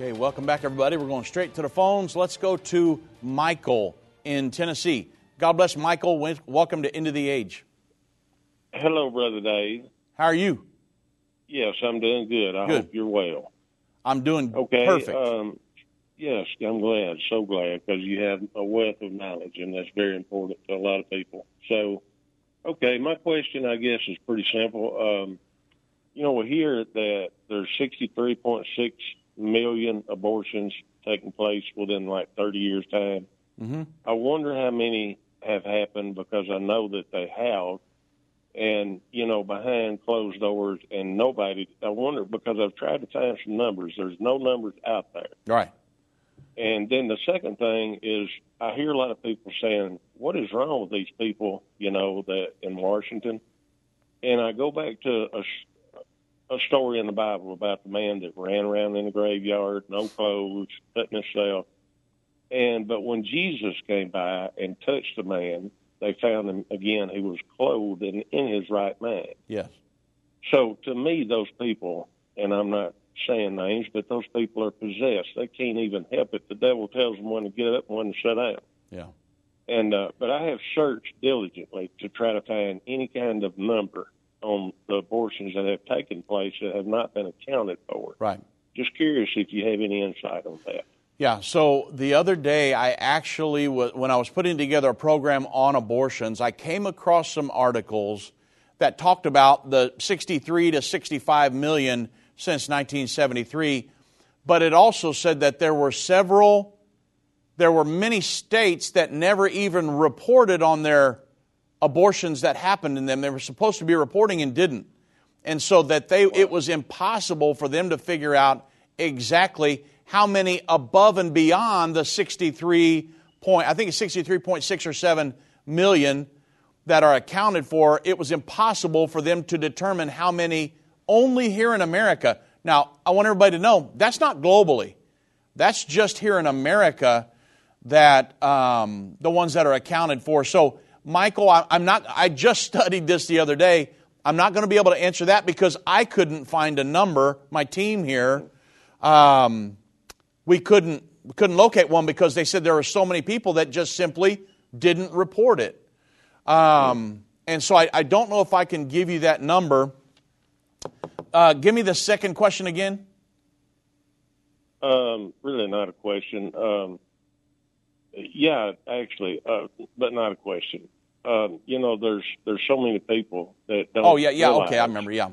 Okay, welcome back, everybody. We're going straight to the phones. Let's go to Michael in Tennessee. God bless Michael. Welcome to End of the Age. Hello, Brother Dave. How are you? Yes, I'm doing good. I good. hope you're well. I'm doing okay. Perfect. Um, yes, I'm glad. So glad because you have a wealth of knowledge, and that's very important to a lot of people. So, okay, my question, I guess, is pretty simple. Um, you know, we hear that there's 63.6 million abortions taking place within like 30 years' time. Mm-hmm. I wonder how many have happened because I know that they have, and you know behind closed doors and nobody i wonder because i've tried to find some numbers there's no numbers out there Right. and then the second thing is i hear a lot of people saying what is wrong with these people you know that in washington and i go back to a, a story in the bible about the man that ran around in the graveyard no clothes cutting himself and but when jesus came by and touched the man they found him again he was clothed and in his right mind Yes. so to me, those people, and I'm not saying names, but those people are possessed. They can't even help it. The devil tells them when to get up and when to sit down. Yeah. And uh, but I have searched diligently to try to find any kind of number on the abortions that have taken place that have not been accounted for. Right. Just curious if you have any insight on that. Yeah, so the other day, I actually, when I was putting together a program on abortions, I came across some articles that talked about the 63 to 65 million since 1973, but it also said that there were several, there were many states that never even reported on their abortions that happened in them. They were supposed to be reporting and didn't. And so that they, it was impossible for them to figure out exactly how many above and beyond the 63 point, I think it's 63.6 or 7 million that are accounted for. It was impossible for them to determine how many only here in America. Now, I want everybody to know that's not globally. That's just here in America that um, the ones that are accounted for. So, Michael, I, I'm not. I just studied this the other day. I'm not going to be able to answer that because I couldn't find a number. My team here, um, we couldn't couldn't locate one because they said there were so many people that just simply didn't report it. Um, and so I, I don't know if I can give you that number. Uh, give me the second question again. Um, really not a question. Um, yeah, actually, uh, but not a question. Um, you know, there's there's so many people that don't. Oh yeah, yeah. realize, Okay, I remember. Yeah.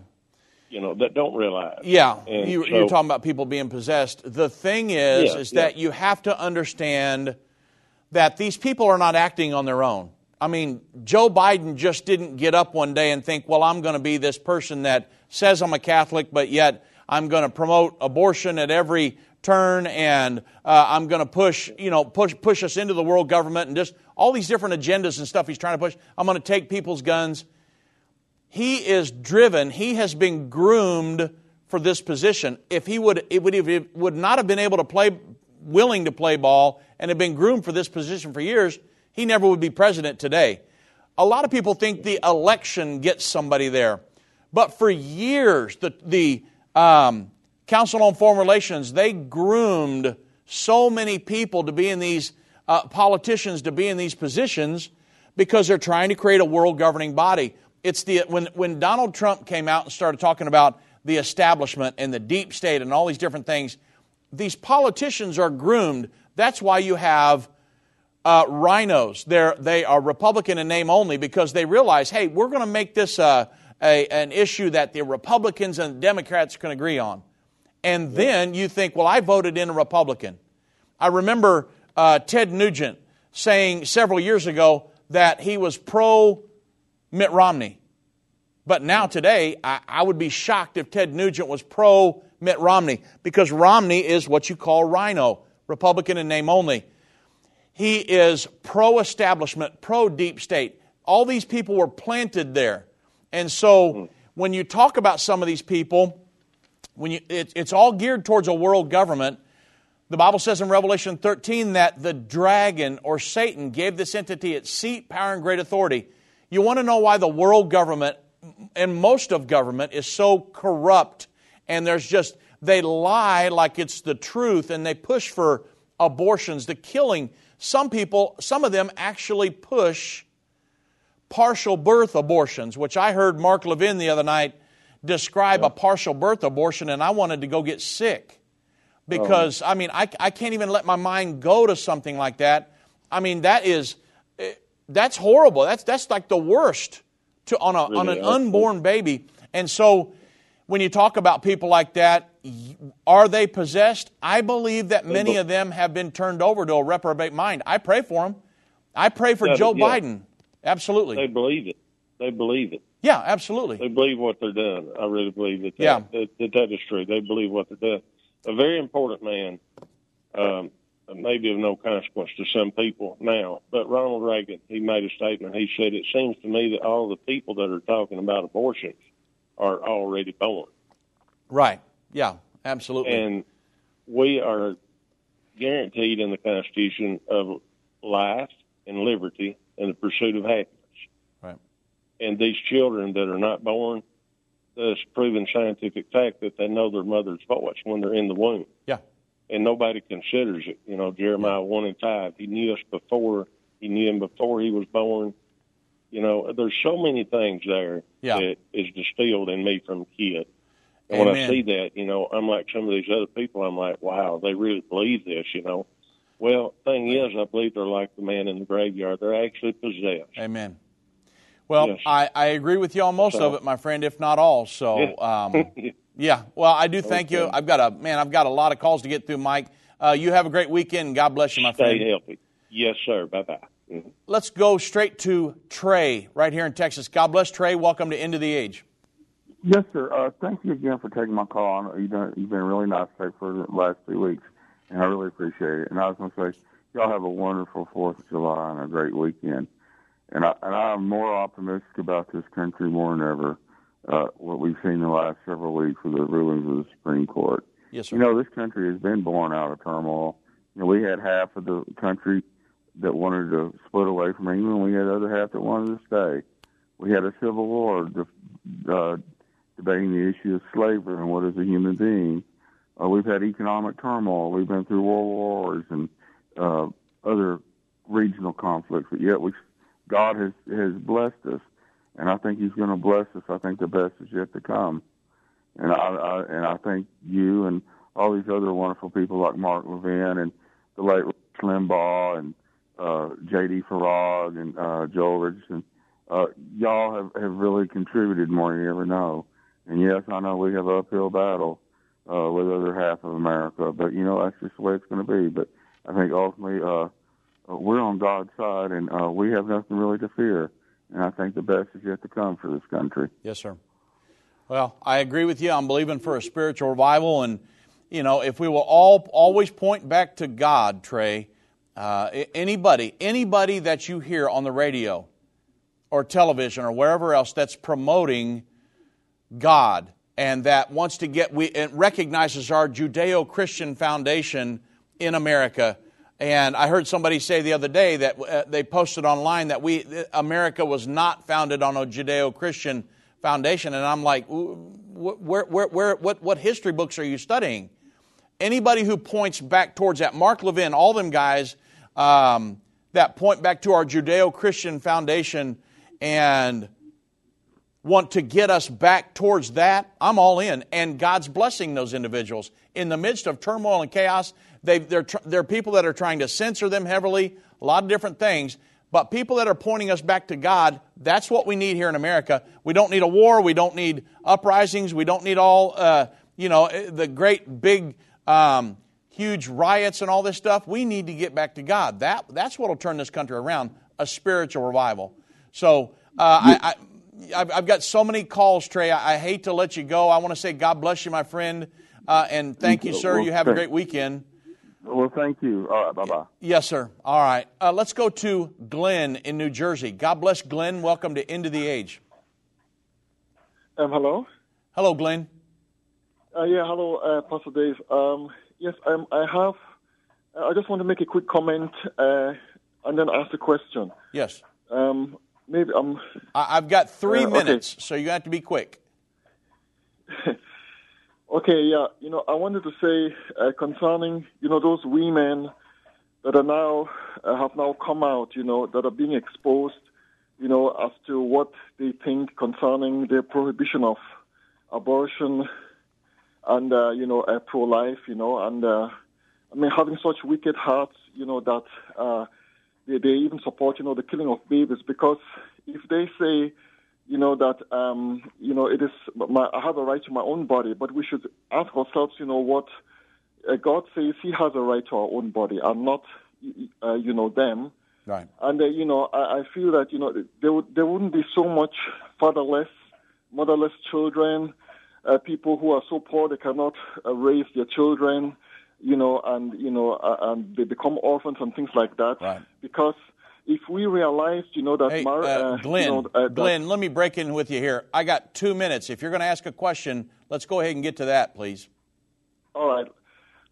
You know that don't realize. Yeah, And you, so- you're talking about people being possessed. The thing is, Yeah, is yeah. that you have to understand that these people are not acting on their own. I mean, Joe Biden just didn't get up one day and think, well, I'm going to be this person that says I'm a Catholic, but yet I'm going to promote abortion at every turn, and uh, I'm going to push, you know, push push us into the world government, and just all these different agendas and stuff he's trying to push. I'm going to take people's guns he is driven, he has been groomed for this position. If he would, it would, it would not have been able to play, willing to play ball, and have been groomed for this position for years, he never would be president today. A lot of people think the election gets somebody there. But for years, the, the um, Council on Foreign Relations, they groomed so many people to be in these, uh, politicians to be in these positions because they're trying to create a world governing body. It's the, when, when Donald Trump came out and started talking about the establishment and the deep state and all these different things, these politicians are groomed. That's why you have uh, RINOs. They're, they are Republican in name only because they realize, hey, we're going to make this uh, a, an issue that the Republicans and Democrats can agree on. And then you think, well, I voted in a Republican. I remember uh, Ted Nugent saying several years ago that he was pro Mitt Romney. But now, today, I, I would be shocked if Ted Nugent was pro Mitt Romney because Romney is what you call RINO, Republican in name only. He is pro establishment, pro deep state. All these people were planted there. And so when you talk about some of these people, when you, it, it's all geared towards a world government. The Bible says in Revelation 13 that the dragon or Satan gave this entity its seat, power, and great authority. You want to know why the world government and most of government is so corrupt and there's just, they lie like it's the truth and they push for abortions, the killing. Some people, some of them actually push partial birth abortions, which I heard Mark Levin the other night describe a partial birth abortion, and I wanted to go get sick because I mean I, I can't even let my mind go to something like that. I mean that is eh, that's horrible. That's that's like the worst to on a on an Really, unborn baby. And so when you talk about people like that, are they possessed? I believe that many of them have been turned over to a reprobate mind. I pray for them. I pray for Yeah, Joe yeah. Biden. Absolutely. They believe it. They believe it. Yeah, absolutely. They believe what they're doing. I really believe that that, Yeah. that, that, that is true. They believe what they're doing. A very important man, um, maybe of no consequence to some people now, but Ronald Reagan, he made a statement. He said, It seems to me that all the people that are talking about abortions are already born. Right. Yeah, absolutely. And we are guaranteed in the Constitution of life and liberty and the pursuit of happiness. And these children that are not born, it's proven scientific fact that they know their mother's voice when they're in the womb. Yeah. And nobody considers it. You know, Jeremiah 1 and 5, he knew us before, he knew him before he was born. You know, there's so many things there Yeah. that is distilled in me from kid. And when I see that, you know, I'm like some of these other people. I'm like, wow, they really believe this, you know. Well, thing is, I believe they're like the man in the graveyard. They're actually possessed. Amen. Well, Yes. I, I agree with you on most So- of it, my friend, if not all. So, Yeah. um, *laughs* yeah. Well, I do thank you. I've got a man. I've got a lot of calls to get through, Mike. Uh, you have a great weekend. God bless you, my friend. Stay healthy. Yes, sir. Bye bye. Let's go straight to Trey right here in Texas. God bless Trey. Welcome to End of the Age. Yes, sir. Uh, thank you again for taking my call. You've, done, you've been really nice Trey, for the last two weeks, and I really appreciate it. And I was going to say, y'all have a wonderful Fourth of July and a great weekend. And I and I'm more optimistic about this country more than ever. Uh, what we've seen the last several weeks with the rulings of the Supreme Court. Yes, sir. You know, this country has been born out of turmoil. You know, we had half of the country that wanted to split away from England. We had the other half that wanted to stay. We had a civil war uh, debating the issue of slavery and what is a human being. Uh, we've had economic turmoil. We've been through world wars and uh, other regional conflicts, but yet we, God has has blessed us, and I think He's going to bless us. I think the best is yet to come, and I, I and I think you and all these other wonderful people like Mark Levin and the late Rush Limbaugh and uh, J.D. Farag and uh, Joel Richardson, uh, y'all have, have really contributed more than you ever know. And yes, I know we have an uphill battle uh, with the other half of America, but you know that's just the way it's going to be. But I think ultimately uh, we're on God's side, and uh, we have nothing really to fear. And I think the best is yet to come for this country. Yes, sir. Well, I agree with you. I'm believing for a spiritual revival, and you know, if we will all always point back to God, Trey. Uh, anybody, anybody that you hear on the radio or television or wherever else that's promoting God and that wants to get we it recognizes our Judeo-Christian foundation in America. And I heard somebody say the other day that uh, they posted online that we America was not founded on a Judeo-Christian foundation, and I'm like, where, where, where, what, what history books are you studying? Anybody who points back towards that, Mark Levin, all them guys um, that point back to our Judeo-Christian foundation and want to get us back towards that, I'm all in. And God's blessing those individuals. In the midst of turmoil and chaos, they, they're, tr- they're people that are trying to censor them heavily, a lot of different things. But people that are pointing us back to God, that's what we need here in America. We don't need a war. We don't need uprisings. We don't need all, uh, you know, the great big, um, huge riots and all this stuff. We need to get back to God. That, that's what will turn this country around a spiritual revival. So uh, I, I, I've, I've got so many calls, Trey. I, I hate to let you go. I want to say God bless you, my friend, uh, and thank you, sir. Well, You have a great weekend. Well, thank you. All right, bye bye. Yes, sir. All right. Uh, let's go to Glenn in New Jersey. God bless Glenn. Welcome to End of the Age. Um, hello. Hello, Glenn. Uh, yeah, hello, uh, Pastor Dave. Um, yes, um, I have. I just want to make a quick comment uh, and then ask a question. Yes. Um, maybe I'm. I, I've got three Uh, okay. minutes, so you have to be quick. *laughs* Okay, yeah. You know, I wanted to say uh, concerning you know those women that are now uh, have now come out, you know, that are being exposed, you know, as to what they think concerning the prohibition of abortion and uh, you know uh, pro-life, you know, and uh, I mean having such wicked hearts, you know, that uh, they they even support you know the killing of babies because if they say you know that um, you know it is my, I have a right to my own body, but we should ask ourselves, you know, what uh, God says He has a right to our own body, and not uh, you know them. Right. And uh, you know, I, I feel that you know there would there wouldn't be so much fatherless, motherless children, uh, people who are so poor they cannot uh, raise their children, you know, and you know, uh, and they become orphans and things like that. Right. Because if we realized, you know, that Hey, mar- uh, uh, Glenn, you know, uh, Glenn, let me break in with you here. I got two minutes. If you're going to ask a question, let's go ahead and get to that, please. All right.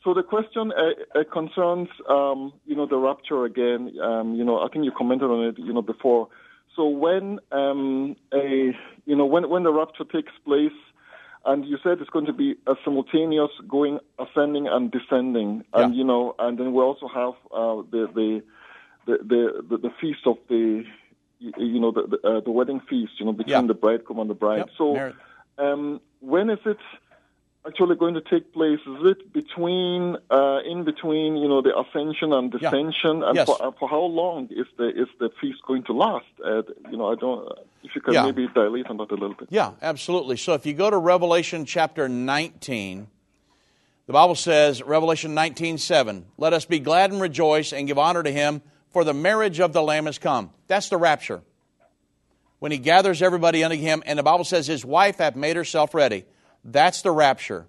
So the question uh, uh, concerns, um, you know, the rapture again. Um, you know, I think you commented on it, you know, before. So when um, a, you know, when when the rapture takes place, and you said it's going to be a simultaneous going ascending and descending, and you know, and then we also have uh, the, the the the the feast of the, you know, the the, uh, the wedding feast, you know, between Yeah. the bridegroom and the bride. Yep. So. Um, when is it actually going to take place? Is it between, uh, in between, you know, the ascension and Yeah. descension? And Yes. for, uh, for how long is the is the feast going to last? Uh, you know, I don't. If you can Yeah. maybe dilate on that a little bit. Yeah, absolutely. So if you go to Revelation chapter 19, the Bible says, Revelation 19, 7, let us be glad and rejoice and give honor to him, for the marriage of the Lamb has come. That's the rapture. When he gathers everybody unto him, and the Bible says his wife hath made herself ready. That's the rapture.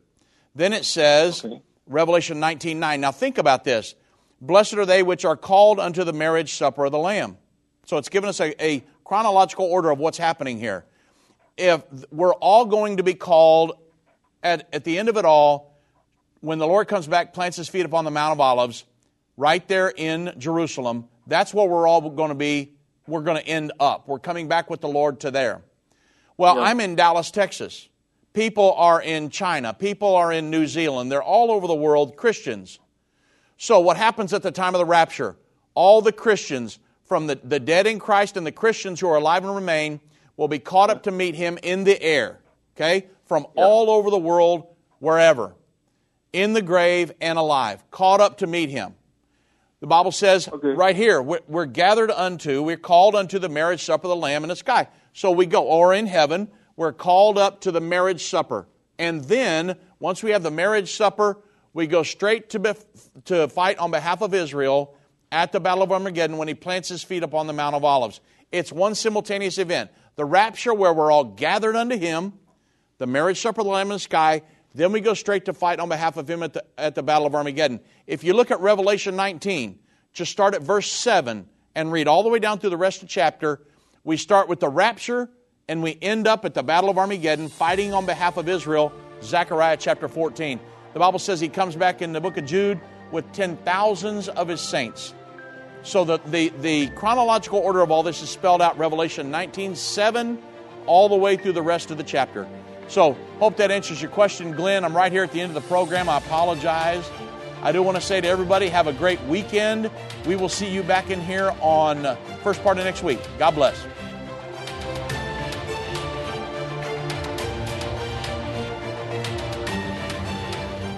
Then it says, Revelation 19, 9. Now think about this. Blessed are they which are called unto the marriage supper of the Lamb. So it's given us a, a chronological order of what's happening here. If we're all going to be called at, at the end of it all, when the Lord comes back, plants his feet upon the Mount of Olives, right there in Jerusalem, that's where we're all going to be. We're going to end up. We're coming back with the Lord to there. Well, I'm in Dallas, Texas. People are in China. People are in New Zealand. They're all over the world, Christians. So, what happens at the time of the rapture? All the Christians, from the, the dead in Christ and the Christians who are alive and remain, will be caught up to meet him in the air, okay? From all over the world, wherever, in the grave and alive, caught up to meet him. The Bible says right here, we're, we're gathered unto, we're called unto the marriage supper of the Lamb in the sky. So we go, or in heaven, we're called up to the marriage supper. And then, once we have the marriage supper, we go straight to, bef- to fight on behalf of Israel at the Battle of Armageddon when he plants his feet upon the Mount of Olives. It's one simultaneous event. The rapture, where we're all gathered unto him, the marriage supper of the Lamb in the sky, then we go straight to fight on behalf of him at the, at the Battle of Armageddon. If you look at Revelation 19, just start at verse 7 and read all the way down through the rest of the chapter. We start with the rapture and we end up at the Battle of Armageddon fighting on behalf of Israel, Zechariah chapter 14. The Bible says he comes back in the book of Jude with ten thousands of his saints. So the, the, the chronological order of all this is spelled out Revelation 19 7 all the way through the rest of the chapter. So, hope that answers your question, Glenn. I'm right here at the end of the program. I apologize. I do want to say to everybody, have a great weekend. We will see you back in here on uh, first part of next week. God bless.